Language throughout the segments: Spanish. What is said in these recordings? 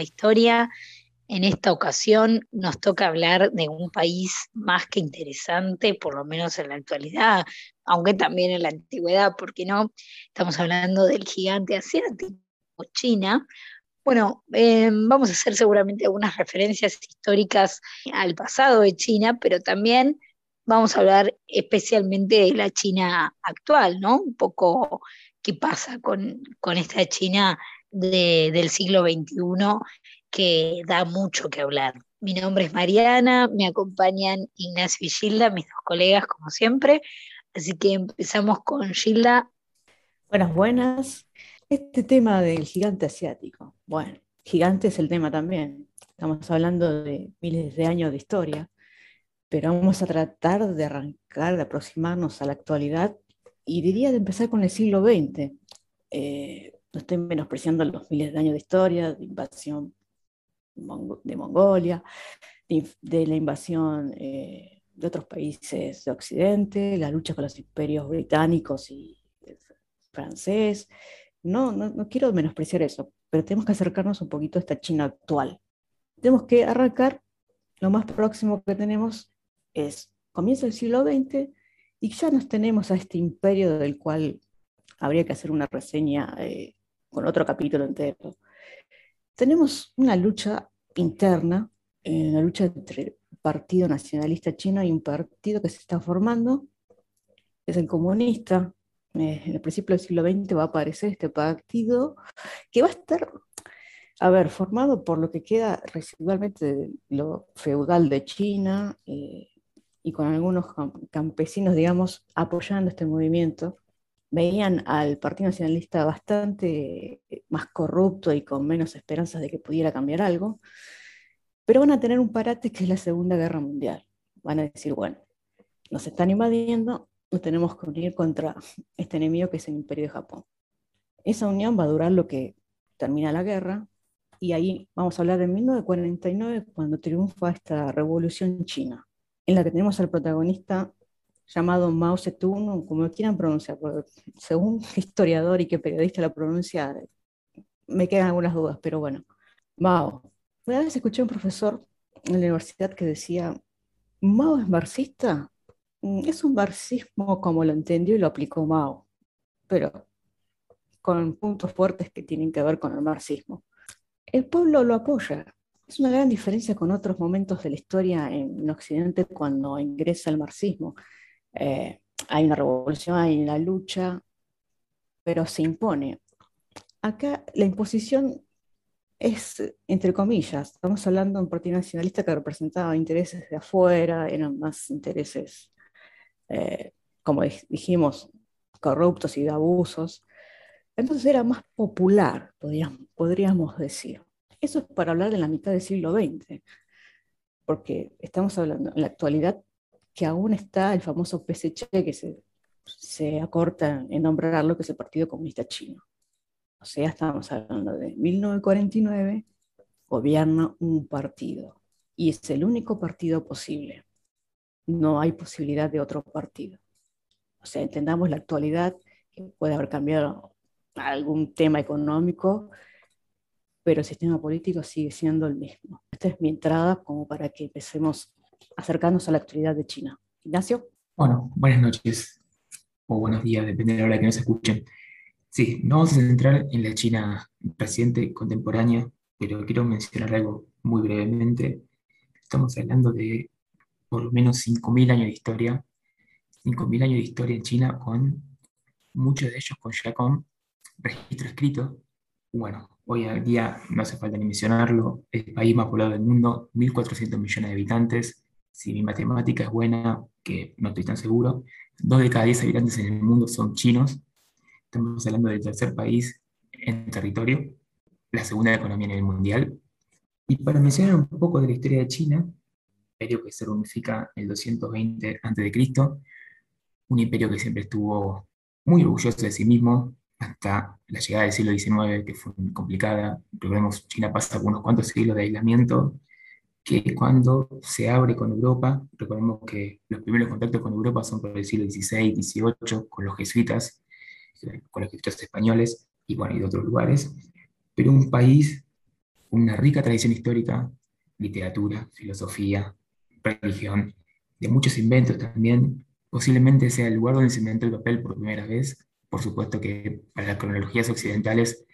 Con Historia. En esta ocasión nos toca hablar de un país más que interesante, por lo menos en la actualidad, aunque también en la antigüedad, ¿por qué no? Estamos hablando del gigante asiático, China. Bueno, eh, vamos a hacer seguramente algunas referencias históricas al pasado de China, pero también vamos a hablar especialmente de la China actual, ¿no? Un poco qué pasa con, esta China del siglo XXI que da mucho que hablar. Mi nombre es Mariana, me acompañan Ignacio y Gilda, mis dos colegas como siempre, así que empezamos con Gilda. Buenas, buenas. Este tema del gigante asiático, bueno, gigante es el tema también. Estamos hablando de miles de años de historia pero vamos a tratar de arrancar, de aproximarnos a la actualidad y diría de empezar con el siglo XX. No estoy menospreciando los miles de años de historia, de invasión de Mongolia, de, la invasión eh, de otros países de Occidente, la lucha con los imperios británicos y francés. No, no, no quiero menospreciar eso, pero tenemos que acercarnos un poquito a esta China actual. Tenemos que arrancar lo más próximo que tenemos es comienzo del siglo XX y ya nos tenemos a este imperio del cual habría que hacer una reseña eh, con otro capítulo entero. Tenemos una lucha interna, eh, una lucha entre el Partido Nacionalista Chino y un partido que se está formando, es el comunista. Eh, en el principio del siglo XX va a aparecer este partido que va a estar a ver, formado por lo que queda residualmente de lo feudal de China, y con algunos campesinos, digamos, apoyando este movimiento, veían al Partido Nacionalista bastante eh, más corrupto y con menos esperanzas de que pudiera cambiar algo, pero van a tener un parate que es la Segunda Guerra Mundial. Van a decir, bueno, nos están invadiendo, nos tenemos que unir contra este enemigo que es el Imperio de Japón. Esa unión va a durar lo que termina la guerra, y ahí vamos a hablar de 1949, cuando triunfa esta revolución china en la que tenemos al protagonista llamado Mao Zedong, como quieran pronunciar, según historiador y que periodista lo pronuncia, me quedan algunas dudas, pero bueno, Mao. Una vez escuché a un profesor en la universidad que decía, ¿Mao es marxista? Mm, es un marxismo como lo entendió y lo aplicó Mao, pero con puntos fuertes que tienen que ver con el marxismo. El pueblo lo apoya, es una gran diferencia con otros momentos de la historia en Occidente cuando ingresa el marxismo. Eh, hay una revolución, hay una lucha, pero se impone. Acá la imposición es, entre comillas, estamos hablando de un partido nacionalista que representaba intereses de afuera, eran más intereses, eh, como dijimos, corruptos y de abusos. Entonces era más popular, podríamos decir. Eso es para hablar de la mitad del siglo XX, porque estamos hablando en la actualidad que aún está el famoso PSC que se, se acorta en nombrarlo, que es el Partido Comunista Chino. O sea, estamos hablando de 1949, gobierna un partido y es el único partido posible. No hay posibilidad de otro partido. O sea, entendamos la actualidad, que puede haber cambiado algún tema económico, pero el sistema político sigue siendo el mismo. Esta es mi entrada como para que empecemos acercarnos a la actualidad de China. Ignacio. Bueno, buenas noches o buenos días, depende de la hora que nos escuchen. Sí, no vamos a centrar en la China reciente, contemporánea, pero quiero mencionar algo muy brevemente. Estamos hablando de por lo menos 5.000 años de historia, 5.000 años de historia en China, con muchos de ellos con ya con registro escrito. Bueno, Hoy en día, no hace falta ni mencionarlo, es el país más poblado del mundo, 1.400 millones de habitantes. Si mi matemática es buena, que no estoy tan seguro, dos de cada diez habitantes en el mundo son chinos. Estamos hablando del tercer país en territorio, la segunda economía en el mundial. Y para mencionar un poco de la historia de China, imperio que se reunifica en el 220 a.C., un imperio que siempre estuvo muy orgulloso de sí mismo, hasta la llegada del siglo XIX, que fue complicada. Recordemos, China pasa unos cuantos siglos de aislamiento, que cuando se abre con Europa, recordemos que los primeros contactos con Europa son por el siglo XVI, XVIII, con los jesuitas, con los escritores españoles y, bueno, y de otros lugares, pero un país una rica tradición histórica, literatura, filosofía, religión, de muchos inventos también. Posiblemente sea el lugar donde se inventó el papel por primera vez. Por supuesto que para las cronologías occidentales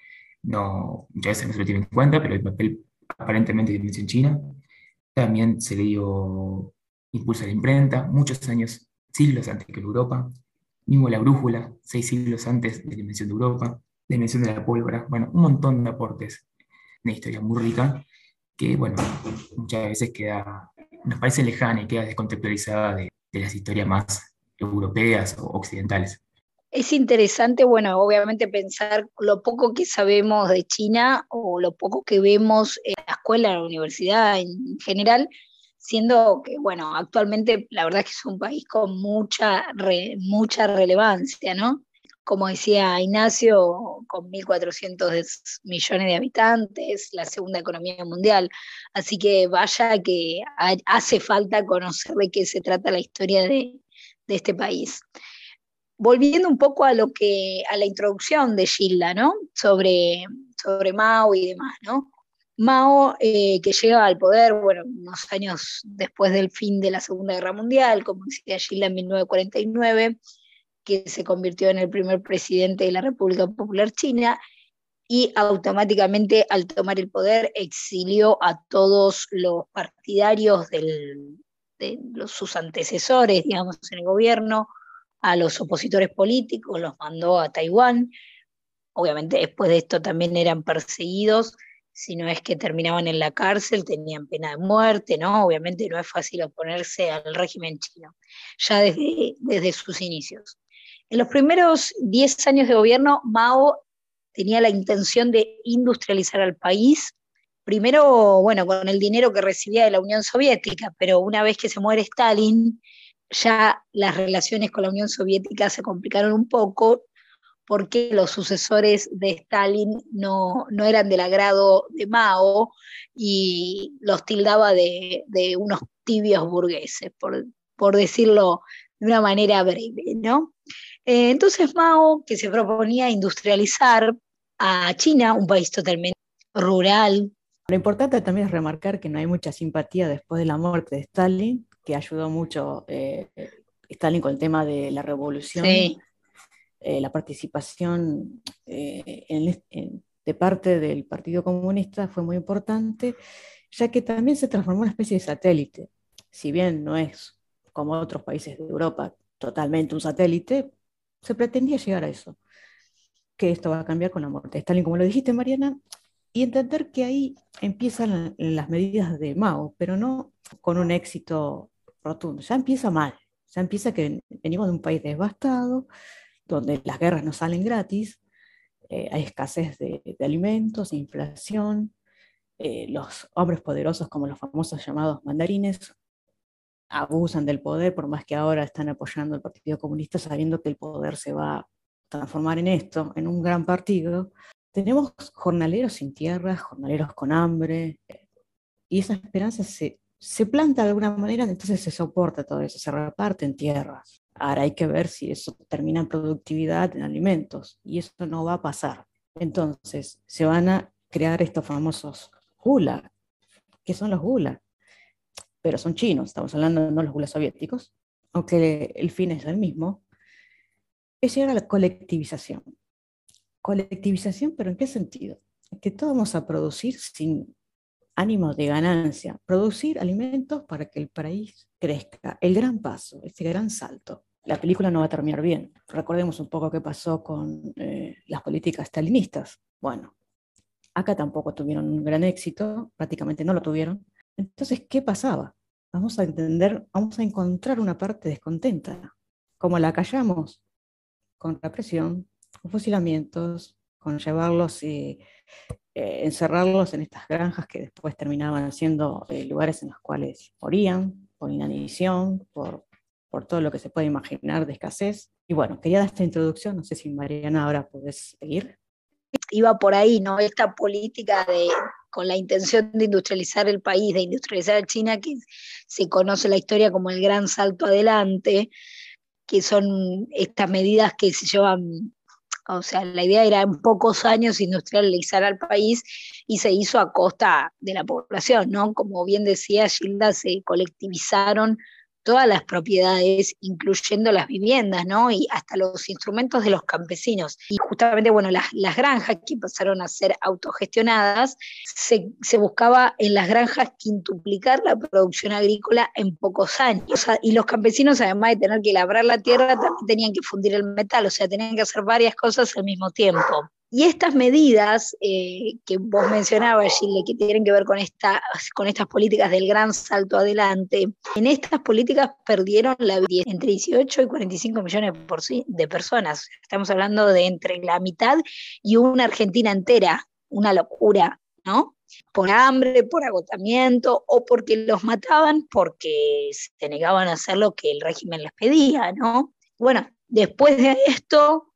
no, muchas veces no se lo tienen en cuenta, pero el papel aparentemente de dimensión china. También se le dio impulso a la imprenta, muchos años, siglos antes que Europa. Mismo la brújula, seis siglos antes de la invención de Europa. La invención de la pólvora, bueno, un montón de aportes. Una historia muy rica que, bueno, muchas veces queda, nos parece lejana y queda descontextualizada de, de las historias más europeas o occidentales. Es interesante, bueno, obviamente pensar lo poco que sabemos de China o lo poco que vemos en la escuela, en la universidad en general, siendo que, bueno, actualmente la verdad es que es un país con mucha, mucha relevancia, ¿no? Como decía Ignacio, con 1.400 millones de habitantes, la segunda economía mundial. Así que vaya que hace falta conocer de qué se trata la historia de, de este país volviendo un poco a lo que, a la introducción de Gilda, ¿no? Sobre, sobre Mao y demás, ¿no? Mao, eh, que llega al poder, bueno, unos años después del fin de la Segunda Guerra Mundial, como decía Gilda en 1949, que se convirtió en el primer presidente de la República Popular China, y automáticamente al tomar el poder exilió a todos los partidarios de sus antecesores, digamos, en el gobierno, a los opositores políticos, los mandó a Taiwán. Obviamente después de esto también eran perseguidos, si no es que terminaban en la cárcel, tenían pena de muerte, ¿no? Obviamente no es fácil oponerse al régimen chino, ya desde, desde sus inicios. En los primeros 10 años de gobierno, Mao tenía la intención de industrializar al país, primero, bueno, con el dinero que recibía de la Unión Soviética, pero una vez que se muere Stalin, ya las relaciones con la Unión Soviética se complicaron un poco porque los sucesores de Stalin no, eran del agrado de Mao y los tildaba de, unos tibios burgueses, por, decirlo de una manera breve, ¿no? Eh, entonces Mao, que se proponía industrializar a China, un país totalmente rural. Lo importante también es remarcar que no hay mucha simpatía después de la muerte de Stalin que ayudó mucho eh, Stalin con el tema de la revolución, eh, la participación eh, de parte del Partido Comunista fue muy importante, ya que también se transformó en una especie de satélite. Si bien no es como otros países de Europa totalmente un satélite, se pretendía llegar a eso. Que esto va a cambiar con la muerte de Stalin, como lo dijiste, Mariana, y entender que ahí empiezan las medidas de Mao, pero no con un éxito ya empieza mal, ya empieza que venimos de un país devastado, donde las guerras no salen gratis, eh, hay escasez de, alimentos, inflación, eh, los hombres poderosos como los famosos llamados mandarines abusan del poder, por más que ahora están apoyando al Partido Comunista sabiendo que el poder se va a transformar en esto, en un gran partido. Tenemos jornaleros sin tierra, jornaleros con hambre, y esa esperanza se, se planta de alguna manera, entonces se soporta todo eso, se reparte en tierras. Ahora hay que ver si eso termina en productividad, en alimentos, y eso no va a pasar. Entonces se van a crear estos famosos gula. ¿Qué son los gula? Pero son chinos, estamos hablando no los gula soviéticos, aunque el fin es el mismo. Es llegar a la colectivización. Colectivización, pero ¿en qué sentido? Que todos vamos a producir sin ánimo de ganancia, producir alimentos para que el país crezca. El gran paso, este gran salto. La película no va a terminar bien. Recordemos un poco qué pasó con eh, las políticas stalinistas. Bueno, acá tampoco tuvieron un gran éxito, prácticamente no lo tuvieron. Entonces, ¿qué pasaba? Vamos a entender, vamos a encontrar una parte descontenta. ¿Cómo la callamos? Con represión, con fusilamientos, con llevarlos y eh, encerrarlos en estas granjas que después terminaban siendo eh, lugares en los cuales morían por inanición, por, por todo lo que se puede imaginar de escasez. Y bueno, quería dar esta introducción, no sé si Mariana ahora puedes seguir. Iba por ahí, ¿no? Esta política de, con la intención de industrializar el país, de industrializar a China, que se conoce la historia como el gran salto adelante, que son estas medidas que se llevan O sea, la idea era en pocos años industrializar al país y se hizo a costa de la población, ¿no? Como bien decía Gilda, se colectivizaron todas las propiedades, incluyendo las viviendas, ¿no? Y hasta los instrumentos de los campesinos. Y justamente, bueno, las, granjas que pasaron a ser autogestionadas, se, buscaba en las granjas quintuplicar la producción agrícola en pocos años. y los campesinos, además de tener que labrar la tierra, también tenían que fundir el metal, o sea, tenían que hacer varias cosas al mismo tiempo. Y estas medidas eh, que vos mencionabas, Gile, que tienen que ver con, esta, con estas políticas del gran salto adelante, en estas políticas perdieron la vida entre 18 y 45 millones de personas. Estamos hablando de entre la mitad y una Argentina entera, una locura, ¿no? Por hambre, por agotamiento o porque los mataban porque se negaban a hacer lo que el régimen les pedía, ¿no? Bueno, después de esto,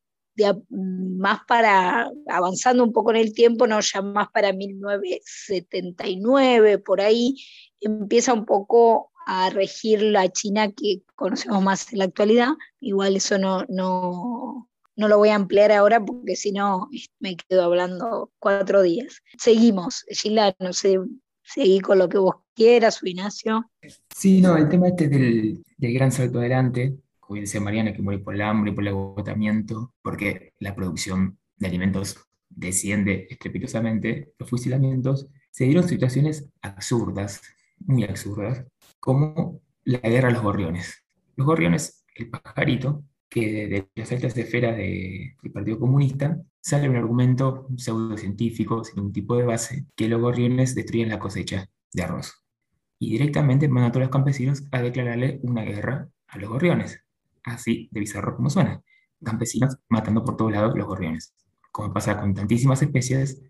más para, avanzando un poco en el tiempo, no ya más para 1979, por ahí, empieza un poco a regir la China que conocemos más en la actualidad. Igual eso no, no, no lo voy a ampliar ahora porque si no me quedo hablando cuatro días. Seguimos, Gila, no sé, seguí con lo que vos quieras, Ignacio. Sí, no, el tema este del, del gran salto adelante decía Mariana, que muere por el hambre, por el agotamiento, porque la producción de alimentos desciende estrepitosamente, los fusilamientos, se dieron situaciones absurdas, muy absurdas, como la guerra a los gorriones. Los gorriones, el pajarito, que de las altas esferas del Partido Comunista sale un argumento pseudocientífico, sin ningún tipo de base, que los gorriones destruyen la cosecha de arroz. Y directamente mandan a todos los campesinos a declararle una guerra a los gorriones así de bizarro como suena. Campesinos matando por todos lados los gorriones. Como pasa con tantísimas especies,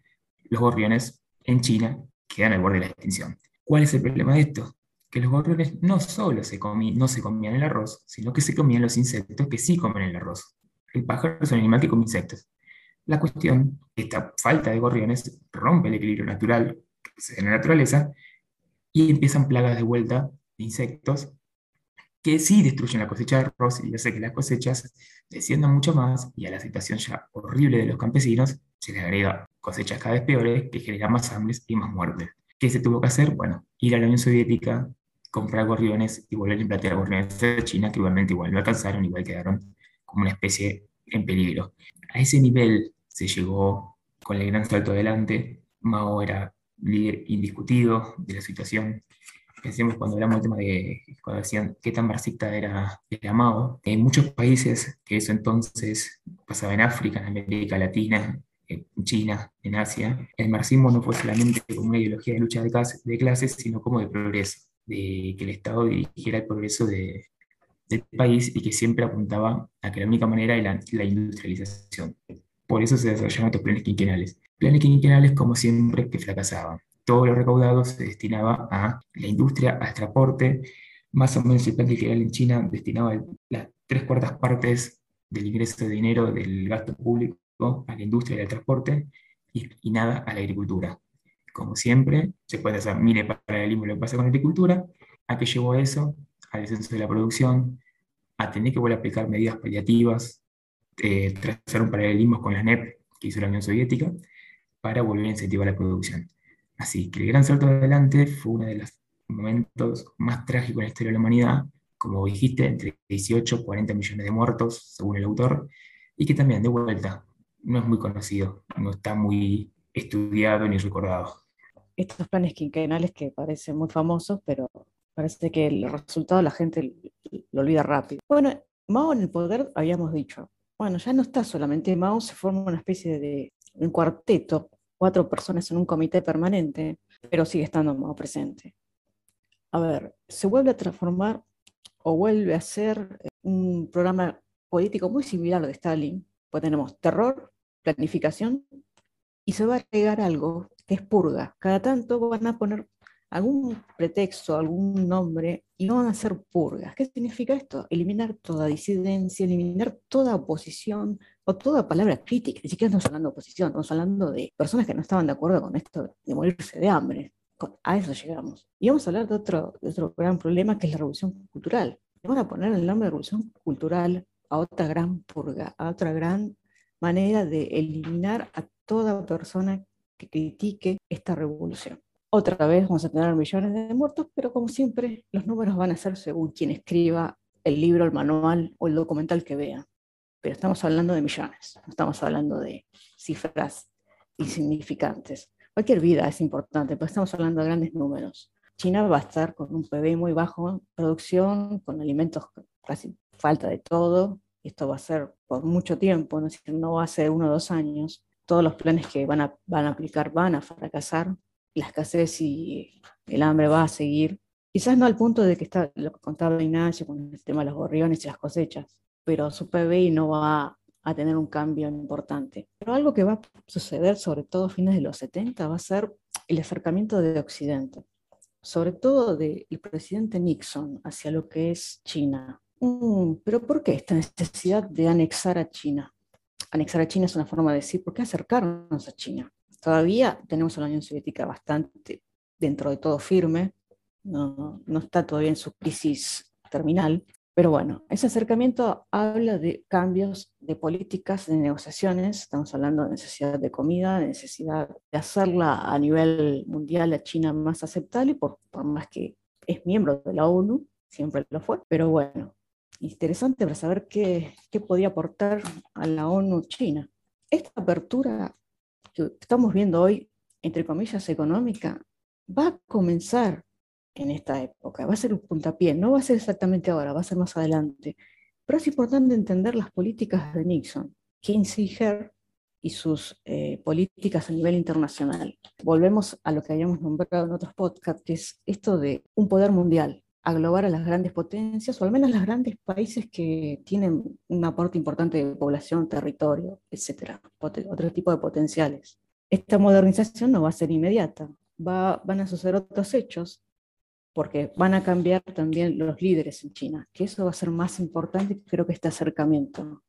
los gorriones en China quedan al borde de la extinción. ¿Cuál es el problema de esto? Que los gorriones no solo se no se comían el arroz, sino que se comían los insectos que sí comen el arroz. El pájaro es un animal que come insectos. La cuestión, esta falta de gorriones rompe el equilibrio natural en la naturaleza y empiezan plagas de vuelta de insectos que sí destruyen la cosecha de arroz y hace que las cosechas desciendan mucho más y a la situación ya horrible de los campesinos se les agrega cosechas cada vez peores que generan más hambre y más muertes. ¿Qué se tuvo que hacer? Bueno, ir a la Unión Soviética, comprar gorriones y volver a implantar gorriones de China, que igualmente igual no alcanzaron, igual quedaron como una especie en peligro. A ese nivel se llegó con el gran salto adelante. Mao era líder indiscutido de la situación pensemos cuando hablamos del tema de, cuando decían qué tan marxista era, era Mao, en muchos países que eso entonces pasaba en África, en América Latina, en China, en Asia, el marxismo no fue solamente como una ideología de lucha de clases, de clases sino como de progreso, de que el Estado dirigiera el progreso de, del país y que siempre apuntaba a que la única manera era la, industrialización. Por eso se desarrollaron estos planes quinquenales. Planes quinquenales, como siempre, que fracasaban todo lo recaudado se destinaba a la industria, al transporte, más o menos el plan general en China destinaba las tres cuartas partes del ingreso de dinero del gasto público a la industria y al transporte y, nada a la agricultura. Como siempre, se puede hacer mire paralelismo lo que pasa con la agricultura, a qué llevó eso, al descenso de la producción, a tener que volver a aplicar medidas paliativas, eh, trazar un paralelismo con la NEP que hizo la Unión Soviética, para volver a incentivar la producción. Así que el gran salto adelante fue uno de los momentos más trágicos en la historia de la humanidad, como dijiste, entre 18 y 40 millones de muertos, según el autor, y que también, de vuelta, no es muy conocido, no está muy estudiado ni recordado. Estos planes quinquenales que parecen muy famosos, pero parece que el resultado la gente lo olvida rápido. Bueno, Mao en el poder habíamos dicho, bueno, ya no está solamente Mao, se forma una especie de un cuarteto cuatro personas en un comité permanente, pero sigue estando Mao presente. A ver, se vuelve a transformar o vuelve a ser un programa político muy similar al de Stalin, pues tenemos terror, planificación, y se va a agregar algo que es purga. Cada tanto van a poner algún pretexto, algún nombre, y no van a hacer purgas. ¿Qué significa esto? Eliminar toda disidencia, eliminar toda oposición o toda palabra crítica. Ni siquiera estamos hablando de oposición, estamos hablando de personas que no estaban de acuerdo con esto de morirse de hambre. A eso llegamos. Y vamos a hablar de otro, de otro gran problema que es la revolución cultural. Vamos a poner el nombre de revolución cultural a otra gran purga, a otra gran manera de eliminar a toda persona que critique esta revolución. Otra vez vamos a tener millones de muertos, pero como siempre, los números van a ser según quien escriba el libro, el manual o el documental que vea. Pero estamos hablando de millones, no estamos hablando de cifras insignificantes. Cualquier vida es importante, pero estamos hablando de grandes números. China va a estar con un PBI muy bajo, producción, con alimentos casi falta de todo. Esto va a ser por mucho tiempo, no, no va a ser uno o dos años. Todos los planes que van a, van a aplicar van a fracasar la escasez y el hambre va a seguir. Quizás no al punto de que está lo que contaba Ignacio con el tema de los gorriones y las cosechas, pero su PBI no va a tener un cambio importante. Pero algo que va a suceder, sobre todo a fines de los 70, va a ser el acercamiento de Occidente, sobre todo del presidente Nixon hacia lo que es China. Mm, pero ¿por qué esta necesidad de anexar a China? Anexar a China es una forma de decir, ¿por qué acercarnos a China? Todavía tenemos a la Unión Soviética bastante, dentro de todo, firme, no, no está todavía en su crisis terminal, pero bueno, ese acercamiento habla de cambios de políticas, de negociaciones, estamos hablando de necesidad de comida, de necesidad de hacerla a nivel mundial a China más aceptable, por, por más que es miembro de la ONU, siempre lo fue, pero bueno, interesante para saber qué, qué podía aportar a la ONU China. Esta apertura estamos viendo hoy, entre comillas, económica, va a comenzar en esta época, va a ser un puntapié, no va a ser exactamente ahora, va a ser más adelante. Pero es importante entender las políticas de Nixon, Kissinger y sus eh, políticas a nivel internacional. Volvemos a lo que habíamos nombrado en otros podcasts, que es esto de un poder mundial, aglobar a las grandes potencias, o al menos los grandes países que tienen un aporte importante de población, territorio, etcétera, otro tipo de potenciales. Esta modernización no va a ser inmediata, va, van a suceder otros hechos, porque van a cambiar también los líderes en China, que eso va a ser más importante creo que este acercamiento,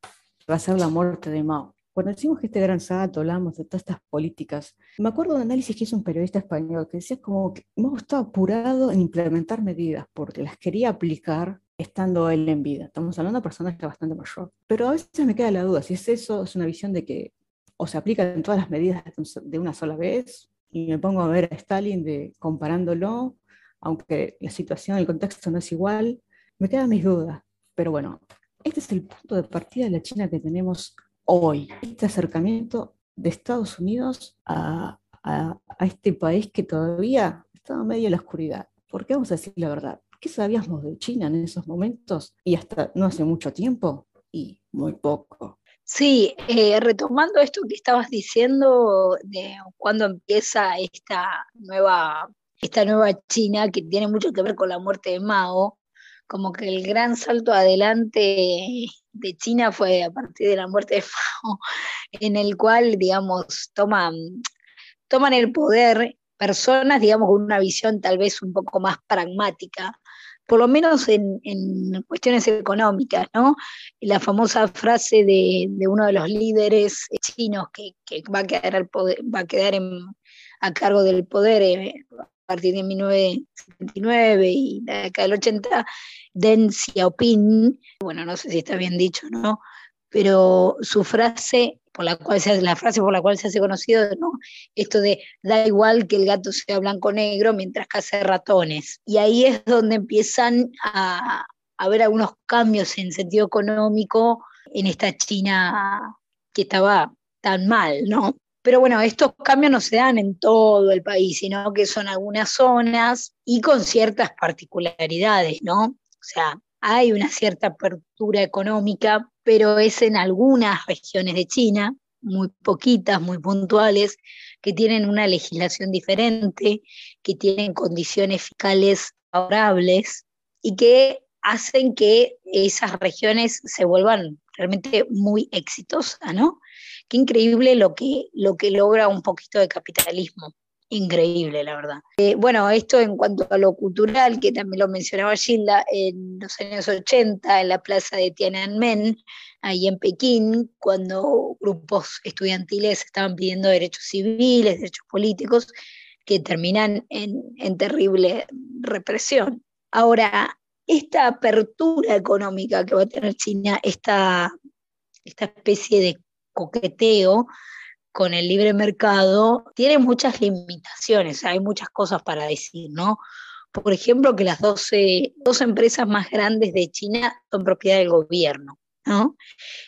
va a ser la muerte de Mao. Cuando decimos que este gran salto, hablamos de todas estas políticas, me acuerdo de un análisis que hizo un periodista español que decía como que Mao estaba apurado en implementar medidas porque las quería aplicar estando él en vida. Estamos hablando de personas que bastante mayor. Pero a veces me queda la duda si es eso, es una visión de que o se aplican todas las medidas de una sola vez, y me pongo a ver a Stalin de, comparándolo, aunque la situación, el contexto no es igual, me quedan mis dudas. Pero bueno, este es el punto de partida de la China que tenemos hoy, este acercamiento de Estados Unidos a, este país que todavía estaba medio en la oscuridad. ¿Por qué vamos a decir la verdad? ¿Qué sabíamos de China en esos momentos? Y hasta no hace mucho tiempo y muy poco. Sí, eh, retomando esto que estabas diciendo de cuando empieza esta nueva, esta nueva China que tiene mucho que ver con la muerte de Mao, como que el gran salto adelante de China fue a partir de la muerte de Mao, en el cual, digamos, toman, toman el poder personas, digamos, con una visión tal vez un poco más pragmática, por lo menos en, cuestiones económicas, ¿no? La famosa frase de, uno de los líderes chinos que, va a quedar, poder, va a, quedar a cargo del poder eh, partir de 1979 y la década del 80, Deng Xiaoping, bueno, no sé si está bien dicho, ¿no? Pero su frase por la cual se hace, la frase por la cual se hace conocido, ¿no? Esto de da igual que el gato sea blanco o negro mientras caza ratones. Y ahí es donde empiezan a, a haber algunos cambios en sentido económico en esta China que estaba tan mal, ¿no? Pero bueno, estos cambios no se dan en todo el país, sino que son algunas zonas y con ciertas particularidades, ¿no? O sea, hay una cierta apertura económica, pero es en algunas regiones de China, muy poquitas, muy puntuales, que tienen una legislación diferente, que tienen condiciones fiscales favorables y que hacen que esas regiones se vuelvan realmente muy exitosas, ¿no? Qué increíble lo que, lo que logra un poquito de capitalismo increíble, la verdad. Eh, bueno, esto en cuanto a lo cultural, que también lo mencionaba Gilda, en los años 80, en la plaza de Tiananmen, ahí en Pekín, cuando grupos estudiantiles estaban pidiendo derechos civiles, derechos políticos, que terminan en, terrible represión. Ahora, esta apertura económica que va a tener China, esta, esta especie de coqueteo con el libre mercado tiene muchas limitaciones, hay muchas cosas para decir, ¿no? Por ejemplo, que las 12, dos empresas más grandes de China son propiedad del gobierno, ¿no?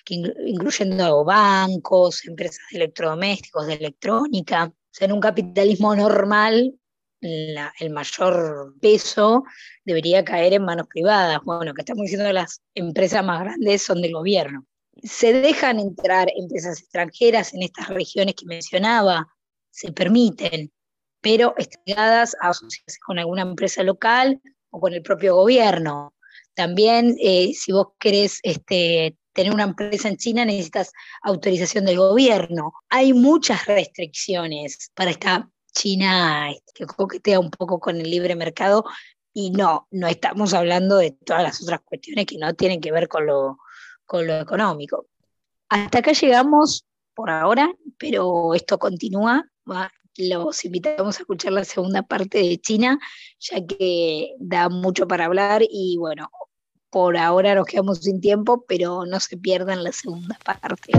Que incluyendo bancos, empresas de electrodomésticos, de electrónica. O sea, en un capitalismo normal, el mayor peso debería caer en manos privadas. Bueno, que estamos diciendo las empresas más grandes son del gobierno se dejan entrar empresas extranjeras en estas regiones que mencionaba, se permiten, pero ligadas a asociarse con alguna empresa local o con el propio gobierno. También, eh, si vos querés este, tener una empresa en China, necesitas autorización del gobierno. Hay muchas restricciones para esta China este, que coquetea un poco con el libre mercado y no, no estamos hablando de todas las otras cuestiones que no tienen que ver con lo, con lo económico. Hasta acá llegamos por ahora, pero esto continúa. Los invitamos a escuchar la segunda parte de China, ya que da mucho para hablar y bueno, por ahora nos quedamos sin tiempo, pero no se pierdan la segunda parte.